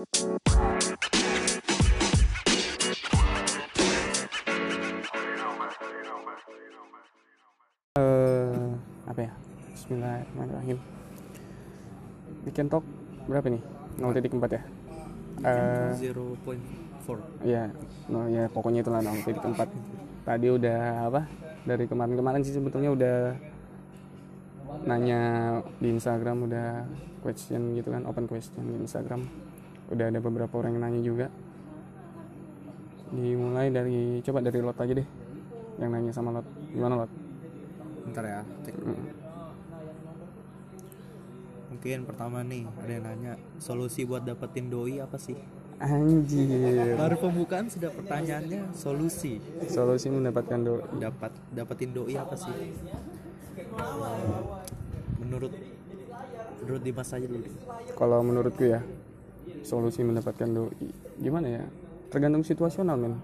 eh apa ya? Bismillahirrahmanirrahim. Weekend Talk berapa nih? 0.4 ya? Eh 0.4 ya no ya pokoknya itulah 0.4 tadi udah apa? Dari kemarin-kemarin sih sebetulnya udah nanya di Instagram udah question gitu kan open question di Instagram udah ada beberapa orang yang nanya juga. Dimulai dari coba dari lot aja deh yang nanya sama lot. Gimana lot? Bentar ya cek. Hmm. Mungkin pertama nih ada yang nanya Solusi buat dapetin doi apa sih? anjir. Baru pembukaan sudah pertanyaannya Solusi. Solusi mendapatkan doi. Dapat dapetin doi apa sih? Menurut menurut Dimas aja dulu kalau menurutku ya solusi mendapatkan doi. Gimana ya? Tergantung situasional men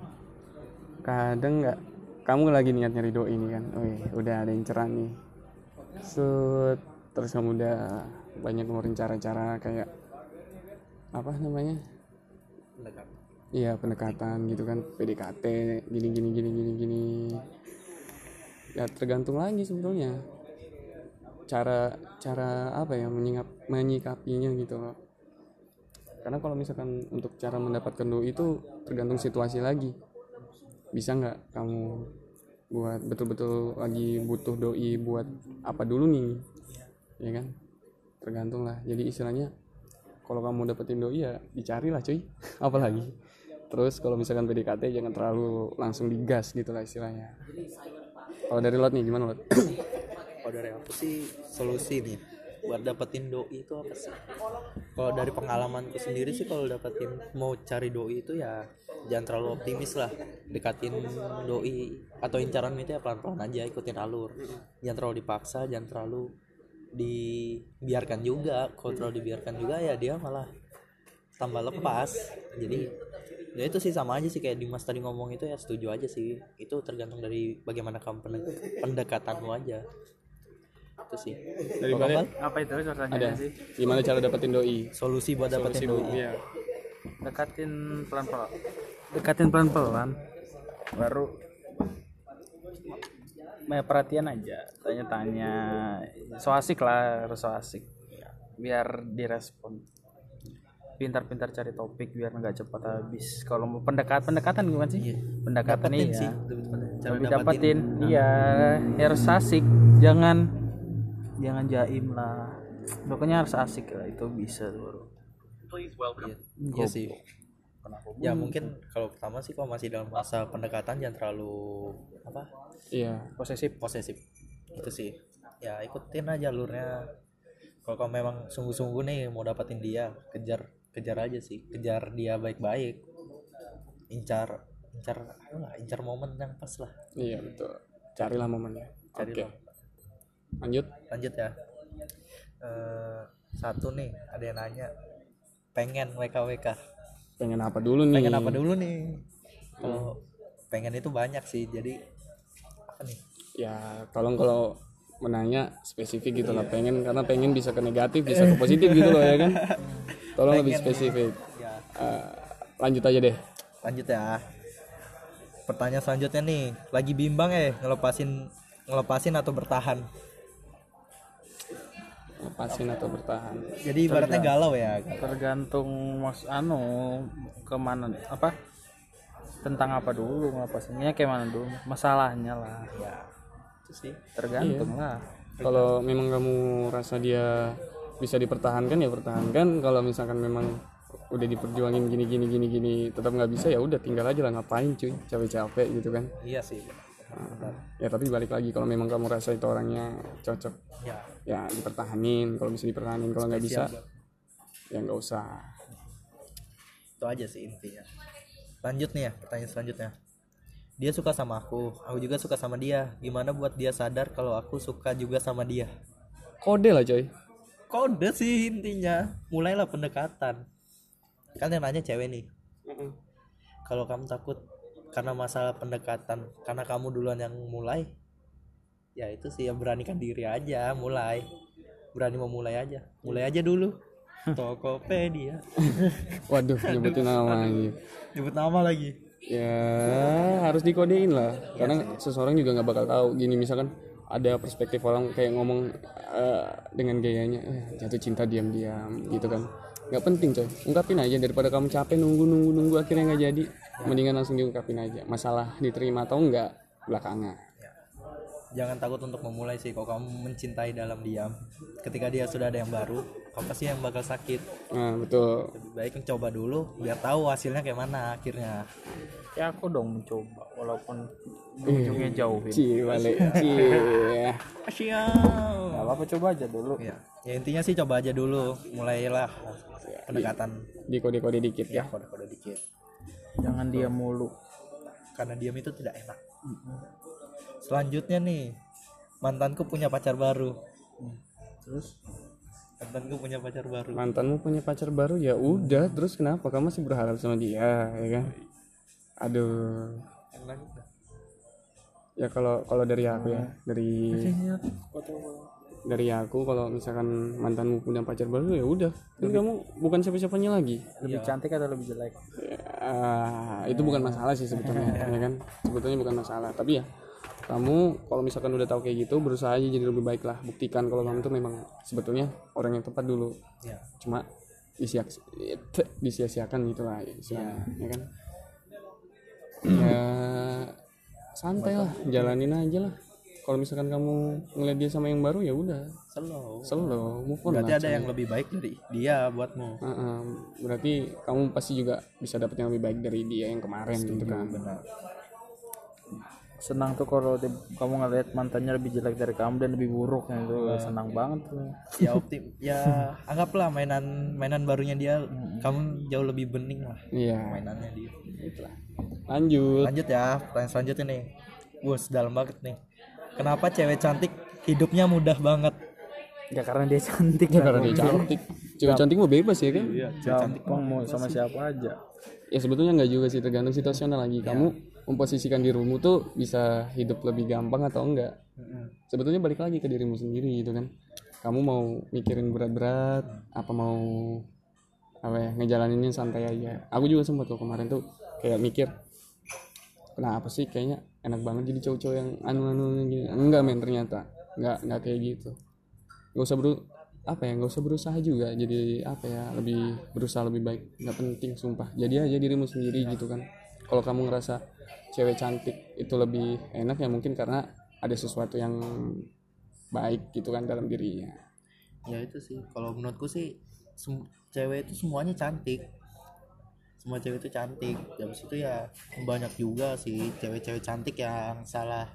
kadang nggak. Kamu lagi niat nyari doi ini kan? Wih, udah ada yang cerah nih. Set, terus kamu udah banyak ngeluarin cara-cara kayak apa namanya? Iya pendekatan gitu kan. PDKT gini gini gini gini gini. Ya tergantung lagi sebetulnya. Cara cara apa ya menyingap menyikapinya gitu loh karena kalau misalkan untuk cara mendapatkan doi itu tergantung situasi lagi. Bisa nggak kamu buat betul-betul lagi butuh doi buat apa dulu nih? Ya kan? Tergantung lah. Jadi istilahnya kalau kamu dapetin doi ya dicari lah cuy. Apalagi. Terus kalau misalkan PDKT jangan terlalu langsung digas gitu lah istilahnya. Kalau dari lot nih gimana lot? Kalau dari aku sih solusi nih buat dapetin doi itu apa sih? Kalau dari pengalamanku sendiri sih kalau dapetin mau cari doi itu ya jangan terlalu optimis lah. Dekatin doi atau incaran itu ya pelan-pelan aja ikutin alur. Jangan terlalu dipaksa jangan terlalu dibiarkan juga. Kalau terlalu dibiarkan juga ya dia malah tambah lepas. Jadi ya itu sih sama aja sih kayak Dimas tadi ngomong itu ya setuju aja sih. Itu tergantung dari bagaimana kamu pendek- pendekatanmu aja itu sih. Dari Kamal, apa itu ada. sih? Gimana cara dapetin doi? Solusi buat dapetin Solusi doi. iya. dekatin pelan pelan dekatin pelan pelan baru. Banyak perhatian aja tanya tanya so asik lah harus so asik. Biar direspon. Pintar-pintar cari topik biar nggak cepat habis. Kalau mau pendekat pendekatan gimana sih? Pendekatan Dapetin iya. sih lebih tepatnya. Cara lebih dapetin. dapetin. Iya harus asik. Jangan jangan jaim lah. Pokoknya harus asik lah itu bisa tuh baru Iya, iya sih. Ya mungkin kalau pertama sih kalau masih dalam masa pendekatan jangan terlalu apa? Iya. Posesif. Posesif. Itu sih. Ya ikutin aja alurnya. Kalau kamu memang sungguh-sungguh nih mau dapatin dia kejar kejar aja sih. Kejar dia baik-baik. Incar incar apa lah incar momen yang pas lah. Iya betul. Carilah momennya. Cari oke lanjut. Lanjut ya. Eh, satu nih ada yang nanya pengen WKWK pengen apa dulu nih? Pengen apa dulu nih? Kalau pengen itu banyak sih jadi apa nih? Ya tolong kalau menanya spesifik gitu lah pengen karena pengen bisa ke negatif bisa ke positif gitu loh ya kan? Tolong lebih spesifik. Ya. Eh, lanjut aja deh. Lanjut ya. Pertanyaan selanjutnya nih lagi bimbang eh ngelepasin ngelepasin atau bertahan lepasin atau bertahan. Jadi ibaratnya galau ya? Tergantung mas anu ke mana apa? Tentang apa dulu ngelepasinnya kayak mana dulu? Masalahnya lah. Ya itu sih. Tergantung Iya. lah. Kalau memang kamu rasa dia bisa dipertahankan ya pertahankan. Kalau misalkan memang udah diperjuangin gini gini gini gini tetap nggak bisa ya udah tinggal aja lah ngapain cuy? Capek-capek gitu kan? Iya sih Benar. ya tapi balik lagi kalau memang kamu rasa itu orangnya cocok ya. ya dipertahanin. Kalau bisa dipertahanin kalau nggak bisa ya nggak usah. Itu aja sih intinya. Lanjut nih ya pertanyaan selanjutnya. Dia suka sama aku aku juga suka sama dia. Gimana buat dia sadar kalau aku suka juga sama dia? Kode lah coy. Kode sih intinya. Mulailah pendekatan. Kan yang nanya cewek nih. Kalau kamu takut karena masalah pendekatan karena kamu duluan yang mulai ya itu sih ya beranikan diri aja mulai. Berani memulai aja. Mulai aja dulu. Tokopedia. Waduh nyebutin nama lagi. Nyebut nama lagi. Ya harus dikodein lah. Karena seseorang juga nggak bakal tahu. Gini misalkan ada perspektif orang kayak ngomong eh, dengan gayanya eh, jatuh cinta diam-diam gitu kan nggak penting coy. Ungkapin aja daripada kamu capek nunggu nunggu nunggu akhirnya nggak jadi. Mendingan langsung diungkapin aja. Masalah diterima atau enggak belakangan. Jangan takut untuk memulai sih kalau kamu mencintai dalam diam. Ketika dia sudah ada yang baru kamu pasti yang bakal sakit. Nah betul. Lebih baik mencoba dulu biar tahu hasilnya kayak mana akhirnya. Ya aku dong mencoba walaupun ujungnya jauh ya. cie balik cie Asyik. Gak apa-apa coba aja dulu. Ya ya intinya sih coba aja dulu. Mulailah pendekatan. Di kode kode dikit ya. kode-kode dikit. Jangan dia mulu. Karena diam itu tidak enak. Selanjutnya nih mantanku punya pacar baru. Terus? Mantanku punya pacar baru. Mantanmu punya pacar baru? Ya udah. Terus kenapa? Kamu masih berharap sama dia ya kan? Aduh. Enak ya kalau kalau dari aku ya dari dari aku kalau misalkan mantanmu punya pacar baru ya udah. Kan kamu bukan siapa-siapanya lagi. Lebih cantik atau lebih jelek? Ah, itu bukan masalah sih sebetulnya ya kan? Sebetulnya bukan masalah. Tapi ya kamu kalau misalkan udah tahu kayak gitu berusaha aja jadi lebih baik lah. Buktikan kalau kamu tuh memang sebetulnya orang yang tepat dulu. Ya cuma disia disia-siakan gitu lah ya, istilahnya, ya kan? Ya santai lah jalanin aja lah kalau misalkan kamu ngeliat dia sama yang baru ya udah. Slow. Slow move on berarti lah ada yang lebih baik dari dia buatmu. Heeh, berarti kamu pasti juga bisa dapet yang lebih baik dari dia yang kemarin gitu kan. benar. Senang tuh kalau di- kamu ngeliat mantannya lebih jelek dari kamu dan lebih buruk gitu senang banget tuh. Ya optim ya anggaplah mainan mainan barunya dia kamu jauh lebih bening lah iya. mainannya dia. Itulah. Lanjut. Lanjut ya pertanyaan selanjutnya nih. Bus dalam banget nih kenapa cewek cantik hidupnya mudah banget? Ya karena dia cantik ya karena dia cantik. Cewek cantik mau bebas ya kan? Gampang mau sama siapa aja. Ya sebetulnya nggak juga sih tergantung situasional lagi. Kamu memposisikan dirimu tuh bisa hidup lebih gampang atau enggak? Sebetulnya balik lagi ke dirimu sendiri gitu kan. Kamu mau mikirin berat-berat apa mau apa ya ngejalaninnya santai aja. Aku juga sempat tuh kemarin tuh kayak mikir kenapa sih? Kayaknya enak banget jadi cowok-cowok yang anu-anu gini. Enggak men ternyata. Enggak enggak kayak gitu. Nggak usah beru apa ya nggak usah berusaha juga. Jadi apa ya lebih berusaha lebih baik. Nggak penting sumpah. Jadi aja dirimu sendiri gitu kan. Kalau kamu ngerasa cewek cantik itu lebih enak ya mungkin karena ada sesuatu yang baik gitu kan dalam dirinya. Ya itu sih. Kalau menurutku sih cewek itu semuanya cantik semua cewek itu cantik. Habis itu ya banyak juga sih cewek-cewek cantik yang salah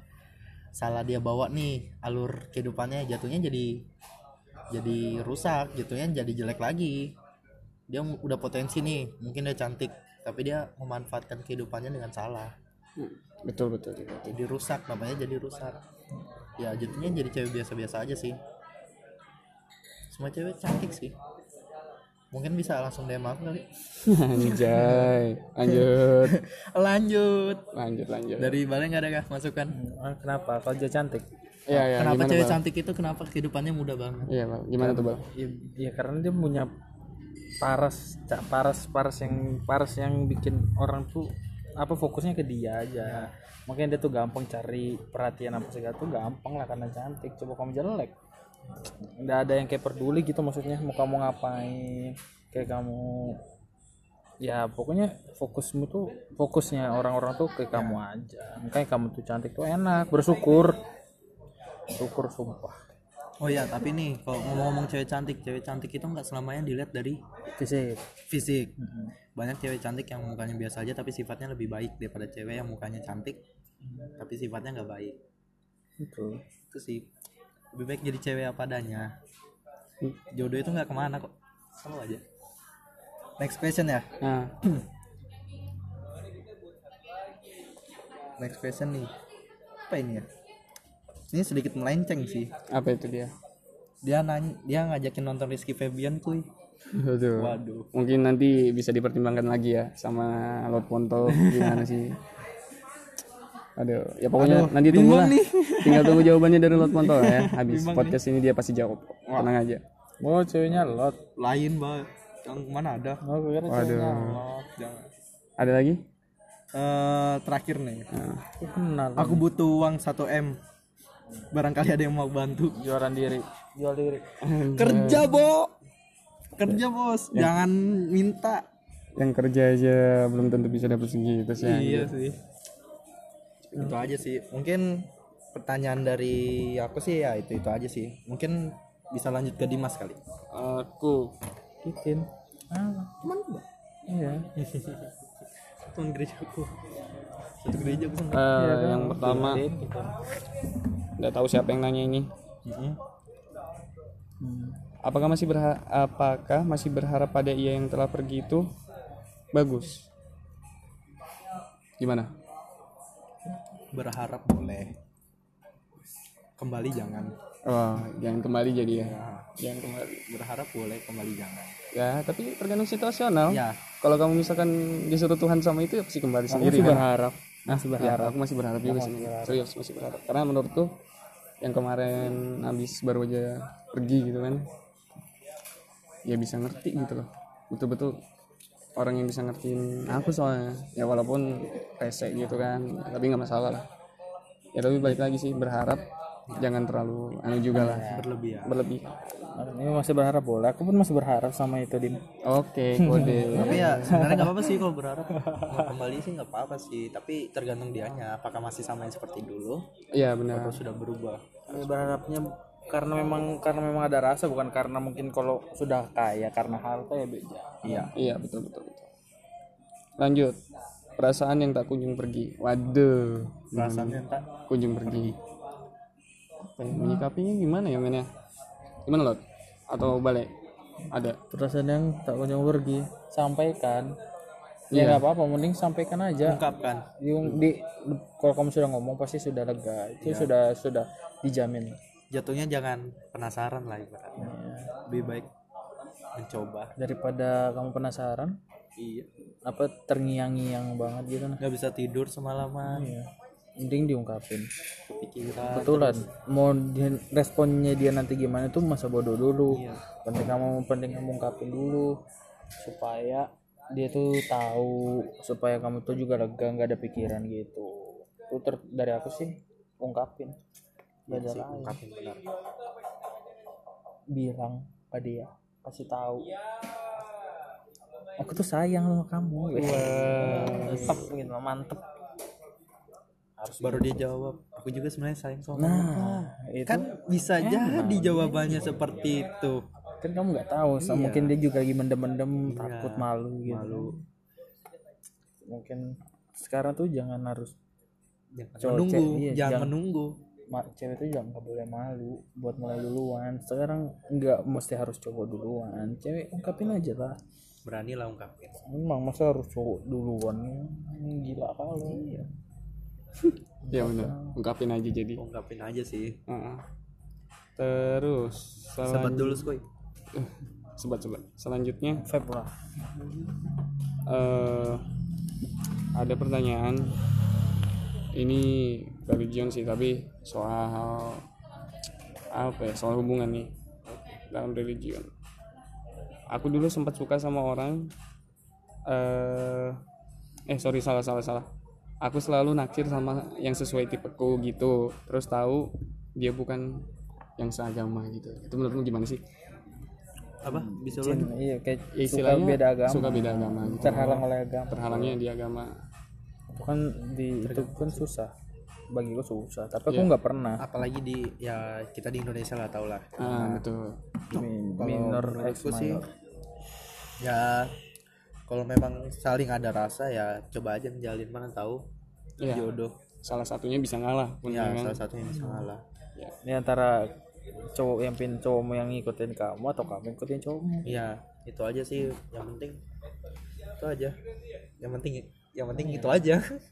salah dia bawa nih alur kehidupannya jatuhnya jadi jadi rusak jatuhnya jadi jelek lagi. Dia udah potensi nih mungkin dia cantik tapi dia memanfaatkan kehidupannya dengan salah. Hmm, betul betul, betul. jadi rusak namanya jadi rusak. Ya jadinya jadi cewek biasa-biasa aja sih. Semua cewek cantik sih mungkin bisa langsung DM aku kali. Anjay. Lanjut. Lanjut. Lanjut lanjut. Dari balai nggak ada kah masukan? Ah, kenapa? Kalau dia cantik. Ya ya kenapa cewek cantik itu kenapa kehidupannya mudah banget? Iya Bal. gimana tuh bal? Ya, ya karena dia punya paras ca- paras paras yang paras yang bikin orang tuh apa fokusnya ke dia aja. Makanya dia tuh gampang cari perhatian apa segala tuh gampang lah karena cantik. Coba kamu jelek nggak ada yang kayak peduli gitu maksudnya mau kamu ngapain kayak kamu ya pokoknya fokusmu tuh fokusnya orang-orang tuh ke kamu aja. Makanya kamu tuh cantik tuh enak bersyukur. Syukur sumpah. Oh iya tapi nih kalau ngomong-ngomong cewek cantik cewek cantik itu nggak selamanya dilihat dari fisik. fisik. Banyak cewek cantik yang mukanya biasa aja tapi sifatnya lebih baik daripada cewek yang mukanya cantik tapi sifatnya nggak baik. Itu itu sih lebih baik jadi cewek apa adanya. Jodoh itu nggak ke mana kok. Selalu aja. Next question ya. Nah. Next question nih. Apa ini ya? Ini sedikit melenceng sih. Apa itu dia? Dia nanya dia ngajakin nonton Rizky Febian kuy Waduh. waduh. Mungkin nanti bisa dipertimbangkan lagi ya sama Lord Ponto gimana sih aduh ya pokoknya nanti tunggu lah. tinggal tunggu jawabannya dari Ponto lah ya. Habis podcast ini dia pasti jawab. Tenang aja. Oh ceweknya lot. Lain mbak yang mana ada? Oh gue kira ceweknya lot. Jangan. Ada lagi? Eh, terakhir nih. Aku kenal aku butuh uang 1 m. Barangkali ada yang mau bantu. Jualan diri. Jual diri. Kerja bo. Kerja bos. Jangan minta. yang kerja aja belum tentu bisa dapat segitu sih iya sih itu aja sih. Mungkin pertanyaan dari aku sih ya itu itu aja sih. Mungkin bisa lanjut ke Dimas kali. Aku. Kitin ah teman mbak iya. Teman gerejaku satu gereja aku sama. Eh, yang pertama. Kitin, gitu. nggak tahu siapa yang nanya ini. Mm-mm. apakah masih berha- apakah masih berharap pada ia yang telah pergi itu? Bagus. Gimana berharap boleh kembali jangan. Wah jangan kembali jadi ya? Jangan kembali. Berharap boleh kembali jangan. Ya tapi tergantung situasional. Ya. Kalau kamu misalkan disuruh Tuhan sama itu ya pasti kembali sendiri masih kan? berharap. Masih berharap. aku masih berharap juga sih. serius masih berharap. Karena menurutku yang kemarin habis baru aja pergi gitu kan ya bisa ngerti gitu loh. Betul-betul orang yang bisa ngertiin aku soalnya. Ya walaupun rese gitu kan tapi nggak masalah lah. Ya tapi balik lagi sih berharap jangan terlalu anu juga lah. Berlebih ya berlebih. Ini masih berharap boleh aku pun masih berharap sama itu dim oke kode. Tapi ya sebenarnya nggak apa-apa sih kalau berharap. Mau kembali sih nggak apa-apa sih. Tapi tergantung dianya apakah masih sama yang seperti dulu iya benar. atau sudah berubah. Ya, berharapnya karena memang karena memang ada rasa bukan karena mungkin kalau sudah kaya karena harta ya beda iya Iya betul betul betul. Lanjut. Perasaan yang tak kunjung pergi. Waduh. perasaannya tak Kunjung pergi. Ya? Menyikapinya gimana ya men ya? Gimana lot? Atau balik? Ada. perasaan yang tak kunjung pergi sampaikan ya nggak apa-apa mending sampaikan aja ungkapkan Yung di kalau kamu sudah ngomong pasti sudah lega itu sudah sudah dijamin jatuhnya jangan penasaran lah ibaratnya. Lebih baik mencoba. Daripada kamu penasaran? Iya. Apa terngiang-ngiang banget gitu nah? Nggak bisa tidur semalaman. Iya. mending diungkapin. Pikiran betulan mau di- responnya dia nanti gimana itu masa bodoh dulu. Iya. penting kamu penting kamu ungkapin dulu. Supaya dia tuh tahu. Supaya kamu tuh juga lega nggak ada pikiran gitu. Itu ter- dari aku sih ungkapin Gak ada lain. ungkapin benar. Bilang ke dia kasih tahu. Aku tuh sayang sama kamu. Mantep gitu mantep. Harus baru dia jawab. Aku juga sebenarnya sayang sama kamu. nah itu kan bisa jadi jawabannya seperti itu. Kan kamu nggak tahu so, mungkin dia juga lagi mendem-mendem takut malu gitu. malu. Mungkin sekarang tuh jangan harus jangan menunggu iya, jangan jangan- menunggu cewek tuh jangan nggak boleh malu buat mulai duluan. Sekarang nggak mesti harus cowok duluan. Cewek ungkapin aja lah. Beranilah ungkapin. Emang masa harus cowok duluan? Gila kalau iya. Ya benar. Ungkapin aja jadi. ungkapin aja sih. Heeh. Terus sebat dulu skoy. Sebat sebat. Selanjutnya. Februari eh ada pertanyaan. Ini religion sih tapi soal apa ya soal hubungan nih dalam religion. Aku dulu sempat suka sama orang eh eh sorry salah salah salah. Aku selalu naksir sama yang sesuai tipeku gitu. Terus tahu dia bukan yang seagama gitu. Itu menurutmu gimana sih? Apa? Bisa ulang? iya kayak Ya, suka istilahnya beda agama. suka beda agama gitu. Terhalang oleh agama. Terhalangnya di agama. Kan di itu kan susah bagi gue susah tapi Iya. aku nggak pernah. Apalagi di ya kita di Indonesia lah tau lah. Ah betul. Min- Kalau minor menurutku sih ya kalau memang saling ada rasa ya coba aja njalin mana tahu Iya. jodoh. Salah satunya bisa ngalah pun ya ya kan? salah satunya bisa ngalah. Ini antara cowok yang pin cowokmu yang ngikutin kamu atau kamu ngikutin cowokmu? Iya itu aja sih yang penting itu aja. Yang penting yang penting itu aja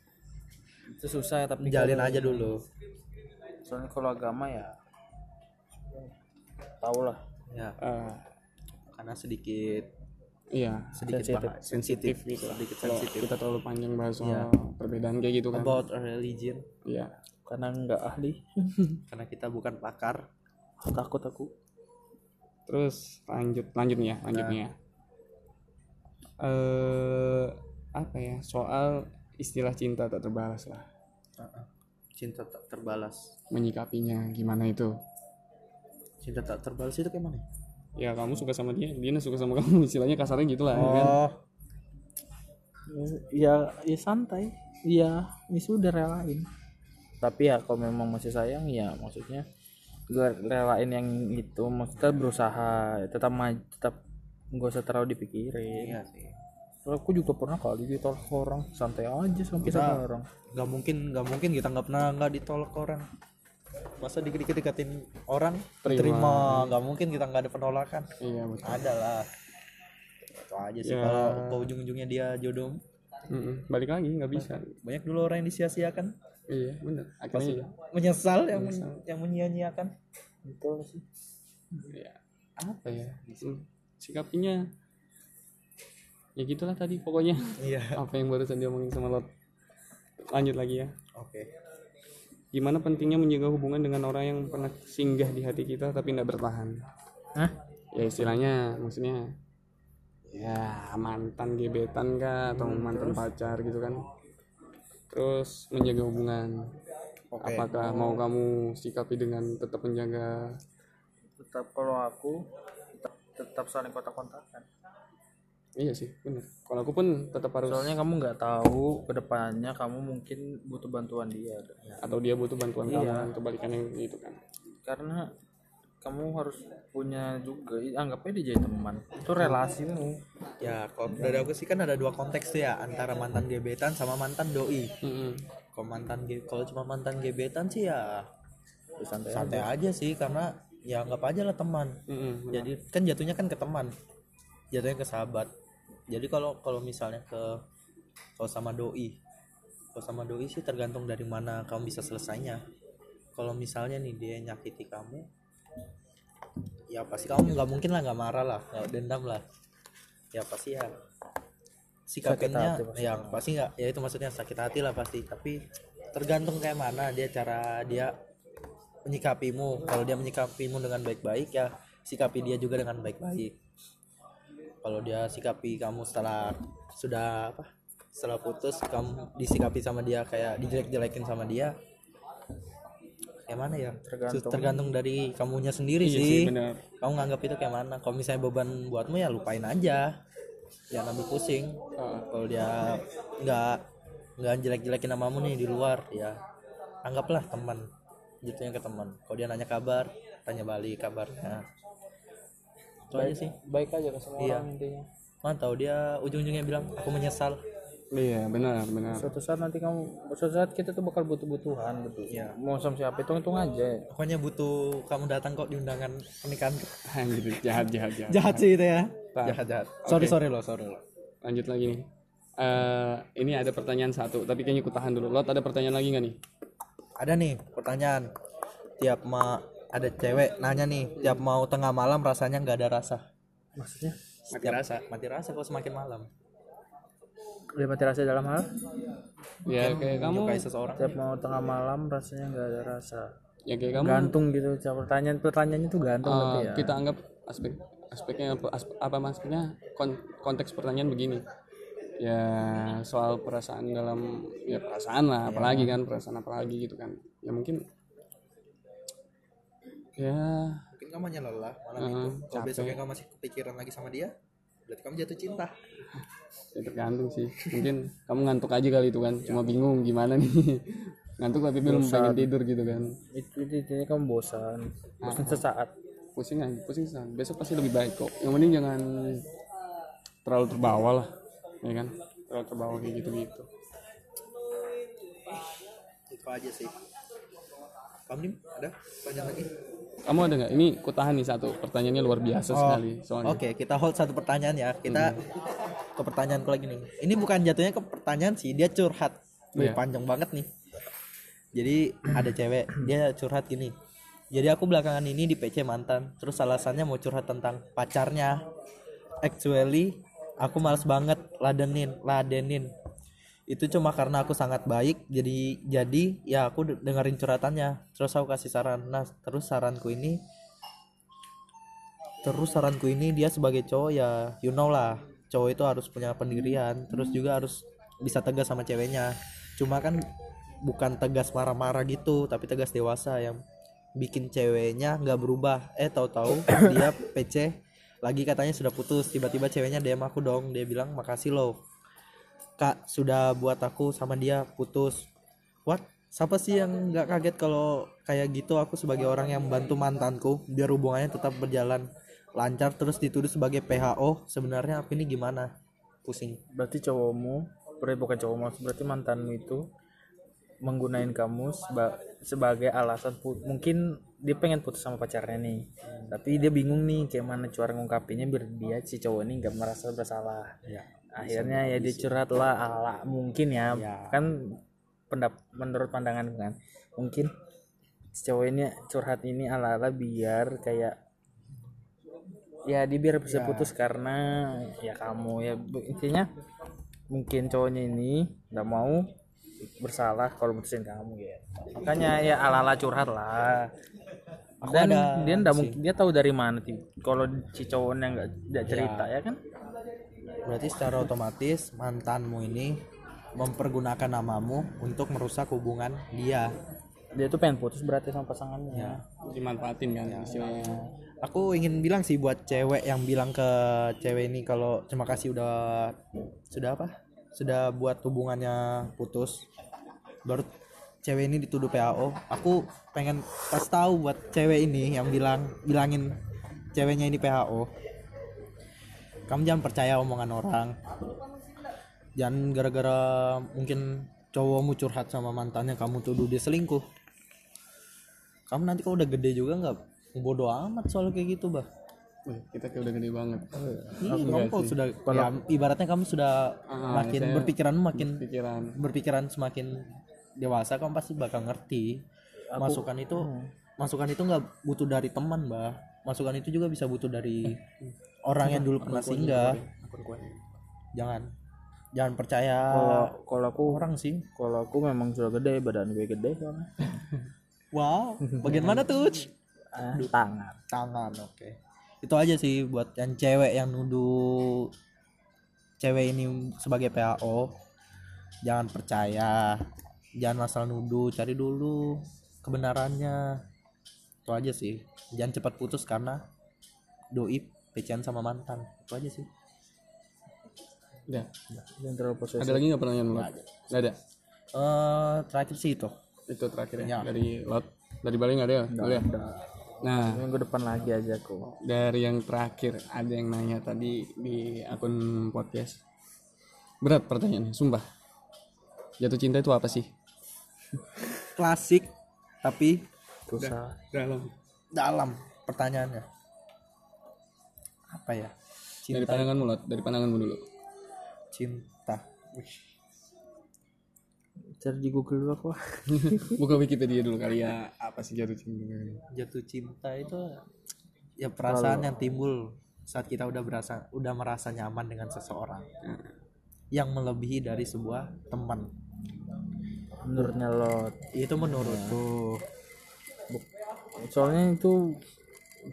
itu susah tapi jalin aja dulu. Soalnya kalau agama ya tau lah ya. Ah, karena sedikit iya sedikit Sensitif. bah- sensitif gitu lah. sedikit kalau sensitif. kita terlalu panjang bahas soal Iya. perbedaan kayak gitu kan. About a religion. Iya. Karena nggak ahli. Karena kita bukan pakar. Takut aku. Terus lanjut lanjut nih ya lanjut nih ya. Eh apa ya? Soal istilah cinta tak terbalas lah. Heeh. cinta tak terbalas. Menyikapinya gimana itu? Cinta tak terbalas itu kayak mana? Ya kamu suka sama dia dia suka sama kamu. Istilahnya kasarnya gitulah ya kan? Oh. Ya ya santai. Ya ya sudah relain. Tapi ya kalau memang masih sayang ya maksudnya gue relain yang itu. Maksudnya berusaha tetap maju tetap gak usah terlalu dipikirin. Iya sih aku juga pernah kali ditolak orang. Santai aja sampai Kita- sekarang nggak mungkin nggak mungkin kita nggak pernah nggak ditolak orang. Masa dikit dikit dekatin orang Terima. terima. Nggak mungkin kita nggak ada penolakan. Iya betul. Ada lah. Itu aja sih Ya. kalau ke ujung ujungnya dia jodoh. Mm-mm. balik lagi nggak bisa. Banyak dulu orang yang disia-siakan. Iya bener. Akhirnya menyesal yang men- yang menyia-nyiakan. Betul sih. Ya apa ya Hmm, sikapinya ya gitulah tadi pokoknya. Iya. Apa yang barusan diomongin sama Lot. Lanjut lagi ya. Oke. Gimana pentingnya menjaga hubungan dengan orang yang pernah singgah di hati kita tapi tidak bertahan? Hah? ya istilahnya maksudnya ya mantan gebetan kah atau mantan pacar gitu kan. Terus menjaga hubungan. Oke. apakah mau kamu sikapi dengan tetap menjaga? Tetap kalau aku tetap, tetap saling kontak-kontakan iya sih benar kalau aku pun tetap harus soalnya kamu nggak tahu ke depannya kamu mungkin butuh bantuan dia. Atau dia butuh bantuan kamu Iya. kan kebalikannya gitu kan. Karena kamu harus punya juga anggapnya dia jadi teman. Itu relasimu. Ya kalau dari aku sih kan ada dua konteks tuh ya antara mantan gebetan sama mantan doi. Mm-mm. kalau mantan ge- kalau cuma mantan gebetan sih ya Ya, santai santai aja sih karena ya anggap aja lah teman. Mm-mm. jadi kan jatuhnya kan ke teman jatuhnya ke sahabat jadi kalau kalau misalnya ke kalau sama doi kalau sama doi sih tergantung dari mana kamu bisa selesainya. Kalau misalnya nih dia nyakiti kamu ya pasti kamu nggak mungkin lah nggak marah lah nggak dendam lah. Ya pasti ya pasti. ya pasti nggak ya itu maksudnya sakit hati lah pasti. Tapi tergantung kayak mana dia cara dia menyikapimu. Kalau dia menyikapimu dengan baik-baik ya sikapi dia juga dengan baik-baik kalau dia sikapi kamu setelah sudah apa setelah putus kamu disikapi sama dia kayak dijelek-jelekin sama dia kayak mana ya? Tergantung. tergantung dari kamunya sendiri Iya sih. sih kamu nganggap itu kayak mana? Kalau misalnya beban buatmu ya lupain aja. Jangan ambil pusing. Ah. kalau dia nggak nggak jelek-jelekin namamu nih di luar ya anggaplah teman. Jatuhnya ke teman. Kalau dia nanya kabar tanya balik kabarnya itu aja sih? baik aja ke semua Iya. orang intinya. Mana tahu dia ujung-ujungnya bilang aku menyesal. Iya benar benar. Suatu saat nanti kamu suatu saat kita tuh bakal butuh. Butuhan gitu Iya. mau sama siapa hitung hitung aja. Pokoknya butuh kamu datang kok di undangan pernikahan. Gitu. Jahat jahat jahat. Jahat sih itu ya. Pak. jahat jahat. Sorry Oke. sorry lo sorry lo lanjut lagi nih. Eh ini ada pertanyaan satu tapi kayaknya aku tahan dulu. Lot ada pertanyaan lagi nggak nih? Ada nih pertanyaan. Tiap ma ada cewek nanya nih tiap mau tengah malam rasanya nggak ada rasa. Maksudnya? Mati rasa. mati rasa kalau semakin malam. Dia mati rasa dalam hal? Ya kayak kamu seseorang. Tiap mau tengah malam rasanya nggak ada rasa. Ya kayak kamu gantung gitu Cara pertanyaan pertanyaannya tuh gantung tapi ya. kita anggap aspek aspeknya apa asp- apa maksudnya? Kon- konteks pertanyaan begini. Ya soal perasaan dalam ya perasaan lah apalagi kan perasaan apalagi gitu kan. Ya mungkin ya. Mungkin kamu hanya lelah malam Heeh, itu. Kalau besoknya kamu masih kepikiran lagi sama dia berarti kamu jatuh cinta. Ya tergantung sih. Mungkin kamu ngantuk aja kali itu kan. Cuma bingung gimana nih. Ngantuk tapi belum pengen tidur gitu kan. Itu itu intinya kamu bosan. Bosan sesaat. Pusing aja pusing sih besok pasti lebih baik kok. Yang penting jangan terlalu terbawa lah ya kan? Terlalu terbawa kayak gitu gitu itu aja sih kamu nih ada pertanyaan lagi kamu ada nggak ini ku tahan nih satu pertanyaannya luar biasa sekali soalnya Oke, kita hold satu pertanyaan ya. Kita ke pertanyaanku lagi nih. Ini bukan jatuhnya ke pertanyaan sih, dia curhat. Wih, Iya. panjang banget nih. Jadi ada cewek, dia curhat gini. Jadi aku belakangan ini di PC mantan, terus alasannya mau curhat tentang pacarnya. Actually, aku males banget ladenin, ladenin. Itu cuma karena aku sangat baik, jadi jadi ya aku de- dengerin curhatannya. Terus aku kasih saran. Nah, terus saranku ini terus saranku ini dia sebagai cowok ya you know lah. Cowok itu harus punya pendirian terus juga harus bisa tegas sama ceweknya. Cuma kan bukan tegas marah-marah gitu tapi tegas dewasa yang bikin ceweknya nggak berubah. Eh tahu-tahu dia PC lagi katanya sudah putus tiba-tiba ceweknya DM aku dong. Dia bilang makasih loh kak sudah buat aku sama dia putus. What? Siapa sih yang nggak kaget kalau kayak gitu? Aku sebagai orang yang membantu mantanku biar hubungannya tetap berjalan lancar terus dituduh sebagai PHO sebenarnya aku ini gimana? Pusing. Berarti cowokmu berarti bukan cowokmu berarti mantanmu itu menggunain kamu seba- sebagai alasan put- mungkin dia pengen putus sama pacarnya nih. Tapi dia bingung nih kayak mana cara ngungkapinnya biar dia si cowok ini nggak merasa bersalah. Ya akhirnya ya dia curhat lah ala mungkin ya, Ya. kan pendap menurut pandangan kan mungkin cowok ini curhat ini ala ala biar kayak ya dia biar bisa putus karena ya kamu ya intinya mungkin cowoknya ini nggak mau bersalah kalau mutusin kamu gitu. Makanya ya ala ala curhat lah. Aku dan ada dia nggak mungkin dia tahu dari mana sih kalau si cowoknya nggak nggak cerita ya kan berarti secara otomatis mantanmu ini mempergunakan namamu untuk merusak hubungan dia. Dia tuh pengen putus berarti sama pasangannya. Dimanfaatin kan istilahnya. Aku ingin bilang sih buat cewek yang bilang ke cewek ini kalau terima kasih udah sudah apa? Sudah buat hubungannya putus baru cewek ini dituduh PAO aku pengen pas tahu buat cewek ini yang bilang bilangin ceweknya ini PHO kamu jangan percaya omongan orang. Jangan gara-gara mungkin cowokmu curhat sama mantannya kamu tuduh dia selingkuh. Kamu nanti kalau udah gede juga nggak bodoh amat soal kayak gitu bah. Kita kayak udah gede banget. Iya, kamu kalau sudah ya, ibaratnya kamu sudah Ah, makin berpikiran makin pikiran berpikiran semakin dewasa kamu pasti bakal ngerti. Masukan itu masukan itu nggak butuh dari teman bah. Masukan itu juga bisa butuh dari orang yang dulu pernah singgah. jangan. Jangan percaya kalau kalau aku orang sih. kalau aku memang sudah gede badan gue gede kan wow bagian mana tuh ah, tangan. Tangan oke. Itu aja sih buat yang cewek yang nuduh cewek ini sebagai PAO jangan percaya. Jangan asal nuduh cari dulu kebenarannya. Itu aja sih. Jangan cepat putus karena doi pecian sama mantan itu aja sih. Udah yang terlalu posesif. Ada lagi nggak pertanyaan lo nggak ada. Eh terakhir sih itu. Itu terakhir ya, Ya. dari lot dari Bali nggak ada ya? Boleh ya? nah. Minggu depan lagi aja kok. Dari yang terakhir ada yang nanya tadi di akun podcast. Berat pertanyaannya sumpah. Jatuh cinta itu apa sih? Klasik tapi susah. dalam. Dalam pertanyaannya apa ya? Dari cinta. pandanganmu lot. Dari pandanganmu dulu. Cinta. Cari di Google dulu aku. Buka Wikipedia dulu kali ya. Apa sih jatuh cinta? Jatuh cinta itu ya perasaan yang timbul saat kita udah berasa udah merasa nyaman dengan seseorang. Yang melebihi dari sebuah teman. Menurutnya lo itu menurutku. Soalnya itu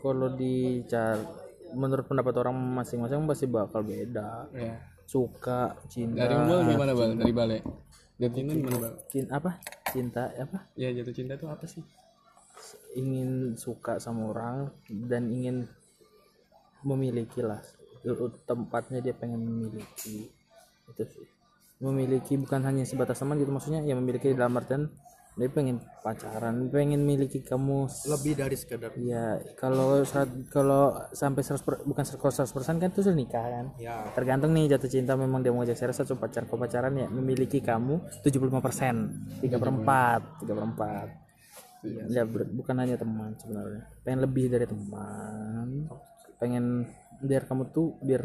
kalau dicari menurut pendapat orang masing-masing pasti bakal beda. Ya suka cinta dari bal gimana bal? Dari balik. Jatuh cinta gimana bal? Cinta apa? Cinta apa? Ya jatuh cinta itu apa sih? Ingin suka sama orang dan ingin memiliki lah. Tempatnya dia pengen memiliki. Itu sih. Memiliki bukan hanya sebatas teman gitu maksudnya ya memiliki dalam artian dia pengen pacaran pengen miliki kamu lebih dari sekedar. Ya kalau saat kalau sampai 100 per- bukan 100 persen kan itu sudah nikah kan? Ya tergantung nih jatuh cinta memang dia mau ngajak serius atau pacar kau pacaran ya memiliki kamu 75 persen. Tiga perempat tiga perempat ya ber- bukan hanya teman sebenarnya. Pengen lebih dari teman. Pengen biar kamu tuh biar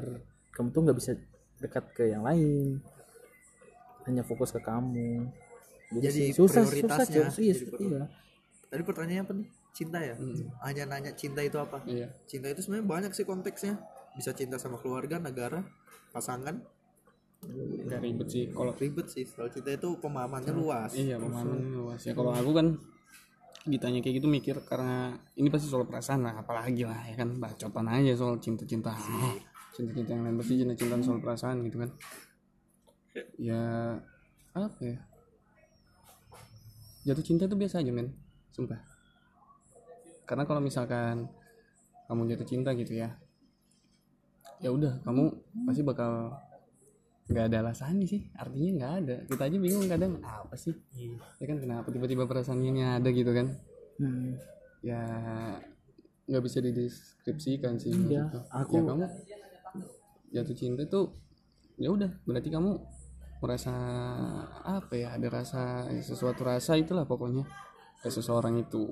kamu tuh nggak bisa dekat ke yang lain. Hanya fokus ke kamu Jadi susah prioritasnya susah iya, jadi iya. tadi pertanyaannya apa nih? Cinta ya? Hanya nanya cinta itu apa? Iya. Cinta itu sebenarnya banyak sih konteksnya. Bisa cinta sama keluarga negara pasangan. Nggak ribet sih. Kalau ribet sih. Kalau cinta itu pemahamannya luas. Iya pemahaman luas. Ya kalau aku kan ditanya kayak gitu mikir karena ini pasti soal perasaan lah. Apalagi lah ya kan? Bacotan aja soal cinta-cinta. Cinta-cinta yang lain pasti cinta-cinta soal perasaan gitu kan. Ya apa ya jatuh cinta itu biasa aja men. Sumpah. Karena kalau misalkan kamu jatuh cinta gitu ya ya udah kamu pasti bakal nggak ada alasannya sih. Artinya nggak ada. Kita aja bingung kadang apa sih? Ya kan kenapa tiba-tiba perasaan ini ada gitu kan? Hmm. ya nggak bisa dideskripsikan sih Iya, maksudku. aku- ya kamu jatuh cinta tuh ya udah berarti kamu merasa apa ya ada rasa sesuatu rasa itulah pokoknya. Ke seseorang itu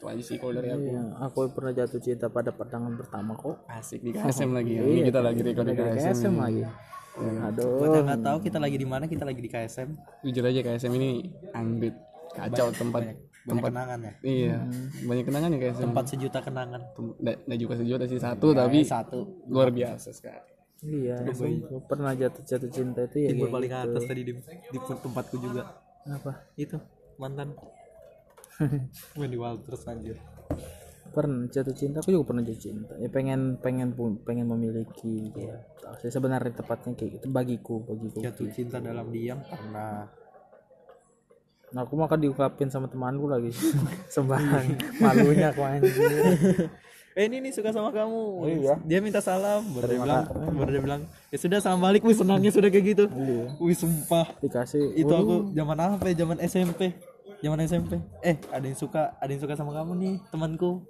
itu aja sih kalau dari aku. Iya, aku pernah jatuh cinta pada pandangan pertama kok. asik di KSM lagi ya. Ini kita lagi record di KSM, KSM lagi. Aduh. buat yang nggak tahu kita lagi di mana kita lagi di KSM jujur aja KSM ini anggrit kacau tempat banyak kenangan ya? Iya banyak kenangan ya KSM tempat sejuta kenangan. Nggak juga sejuta sih satu tapi satu. luar biasa sekali Iya, aku pernah jatuh jatuh cinta itu ya. kayak paling gitu. atas tadi di, di tempatku juga Apa? itu mantan Wendy Walters anjir Pernah jatuh cinta, aku juga pernah jatuh cinta. Ya pengen pengen pengen memiliki ya. Sebenarnya tepatnya kayak gitu bagiku, bagiku. jatuh cinta dalam diam karena Nah, aku makan diungkapin sama temanku lagi. Sembarang malunya aku anjir. eh ini nih suka sama kamu. Iya. dia minta salam. Baru dia bilang baru dia bilang ya sudah salam balik wih senangnya sudah kayak gitu. Iya. wih sumpah. Dikasih. Itu aku zaman apa ya? Zaman SMP zaman SMP eh ada yang suka ada yang suka sama kamu nih temanku.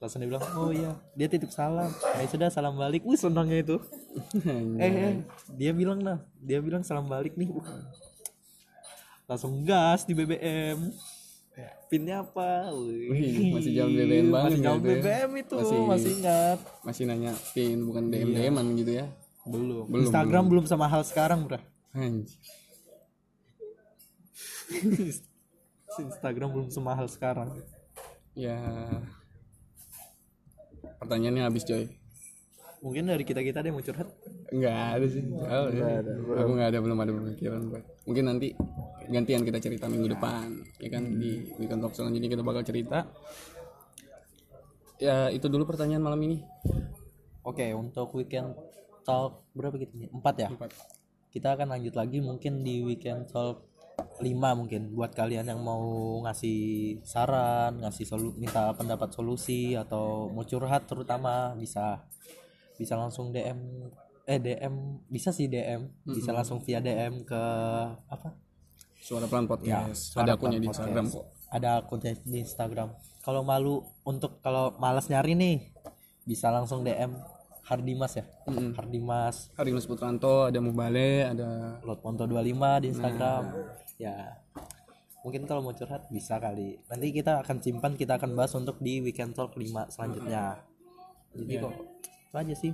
Langsung dia bilang oh iya. Dia titip salam. Ya sudah salam balik. Wih senangnya itu. Eh, eh. Dia bilang nah dia bilang salam balik nih. Langsung gas di BBM pinnya apa? Wih. Masih zaman BBM banget masih zaman gitu ya. BBM itu Masih- masih, ingat. masih nanya pin bukan DM DM-an gitu ya? Belum, Belum, Instagram belum. sama hal sekarang bro. Anjir. Instagram belum semahal sekarang. Ya. Pertanyaannya habis coy mungkin dari kita kita ada yang mau curhat? Enggak ada sih. Jauh ya. aku nggak ada belum ada pemikiran buat mungkin nanti gantian kita cerita minggu depan ya kan di weekend talk selanjutnya kita bakal cerita. Ya itu dulu pertanyaan malam ini. Oke untuk weekend talk berapa gitu nih empat ya? Empat. kita akan lanjut lagi mungkin di weekend talk 5 mungkin buat kalian yang mau ngasih saran ngasih solu minta pendapat solusi atau mau curhat terutama bisa bisa langsung DM eh DM bisa sih DM bisa langsung via DM ke apa? Suara pelan podcast. Suara ada akunnya di. Instagram kok. Ada akunnya di Instagram. Kalau malu untuk kalau malas nyari nih bisa langsung DM Hardimas ya. Mm-mm. Hardimas. Hari Mas Putranto ada Mubale ada Lotponto 25 di Instagram. Ya mungkin kalau mau curhat bisa kali. Nanti kita akan simpan kita akan bahas untuk di weekend talk 5 selanjutnya. Jadi kok itu aja sih.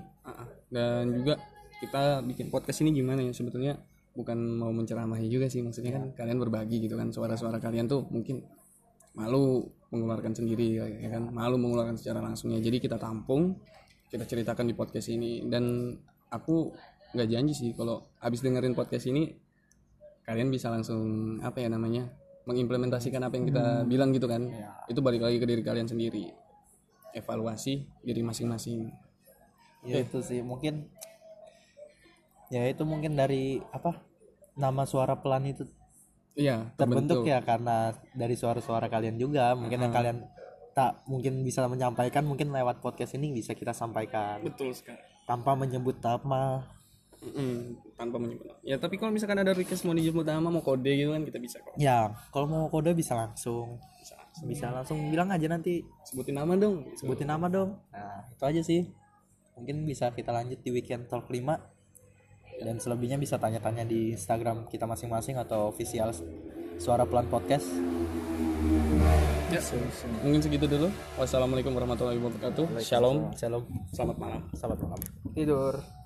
Dan juga kita bikin podcast ini gimana ya? Sebetulnya bukan mau menceramahi juga sih. Maksudnya kan kalian berbagi gitu kan. Suara-suara kalian tuh mungkin malu mengeluarkan sendiri ya ya kan? Malu mengeluarkan secara langsungnya jadi kita tampung kita ceritakan di podcast ini. Dan aku nggak janji sih kalau habis dengerin podcast ini kalian bisa langsung apa ya namanya mengimplementasikan apa yang kita bilang gitu kan. Itu balik lagi ke diri kalian sendiri. Evaluasi diri masing-masing ya itu sih mungkin ya itu mungkin dari apa nama suara pelan itu iya terbentuk ya karena dari suara-suara kalian juga. Mungkin yang kalian tak mungkin bisa menyampaikan mungkin lewat podcast ini bisa kita sampaikan. Betul sekali. Tanpa menyebut nama. Mm, tanpa menyebut nama. ya tapi kalau misalkan ada request mau dijemput nama mau kode gitu kan kita bisa kok. Ya kalau mau kode bisa langsung. Bisa langsung. Bilang aja nanti. Sebutin nama dong sebutin nama dong. Nah itu aja sih mungkin bisa kita lanjut di weekend talk 5 dan selebihnya bisa tanya-tanya di Instagram kita masing-masing atau official suara pelan podcast. Ya, mungkin segitu dulu. Wassalamualaikum warahmatullahi wabarakatuh. Shalom. Shalom. Selamat malam. Selamat malam. Tidur.